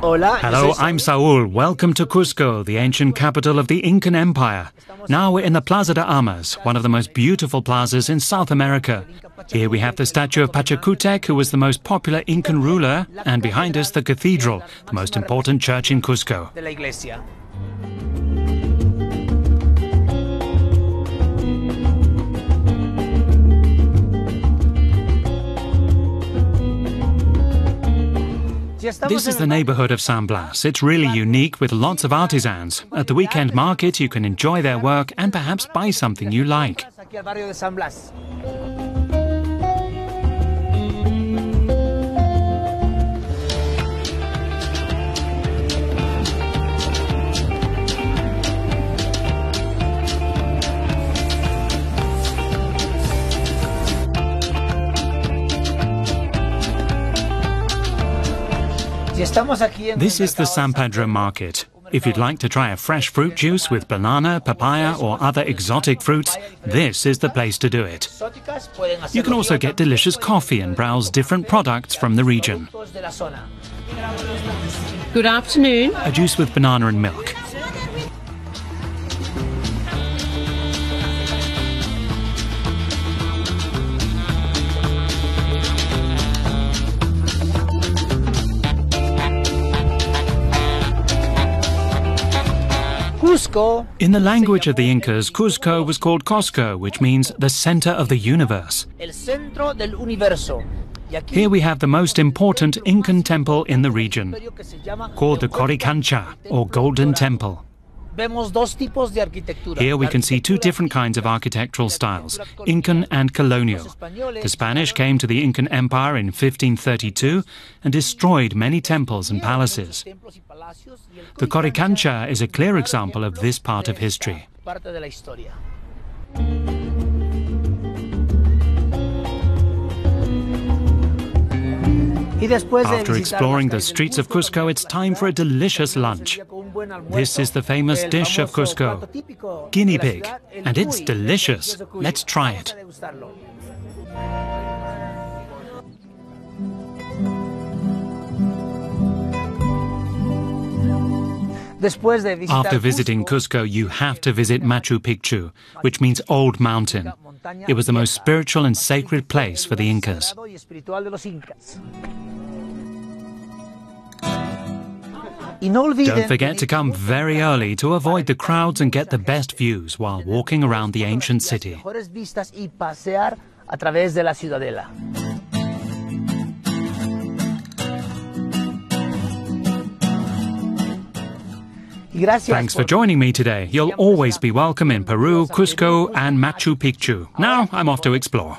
Hola. Hello, I'm Saul. Welcome to Cusco, the ancient capital of the Incan Empire. Now we're in the Plaza de Armas, one of the most beautiful plazas in South America. Here we have the statue of Pachacutec, who was the most popular Incan ruler, and behind us the cathedral, the most important church in Cusco. This is the neighborhood of San Blas. It's really unique with lots of artisans. At the weekend market, you can enjoy their work and perhaps buy something you like. This is the mercado San Pedro market. If you'd like to try a fresh fruit juice with banana, papaya, or other exotic fruits, this is the place to do it. You can also get delicious coffee and browse different products from the region. productos de la zona. Good afternoon. A juice with banana and milk. Cusco In the language of the Incas, Cusco was called Qosqo, which means the center of the universe. el centro del universo. Here we have the most important Incan temple in the region, imperio que se llama called the Coricancha, or Golden Temple. Here we can see two different kinds of architectural styles, Incan and colonial. The Spanish came to the Incan Empire in 1532 and destroyed many temples and palaces. templos y palacios, y el The Coricancha is a clear example of this part of history. Parte de la historia. Y después de After exploring the streets of Cusco, it's time for a delicious lunch. This is the famous dish of Cusco, guinea pig, and it's delicious. Let's try it. Después de visitar After visiting Cusco, you have to visit Machu Picchu, which means Old Mountain. It was the most spiritual and sacred place for the Incas. Don't forget to come very early to avoid the crowds and get the best views while walking around the ancient city. mejores vistas y pasear a través de la ciudadela. Y gracias Thanks for joining me today. You'll always be welcome in Peru, Cusco, and Machu Picchu. Now I'm off to explore.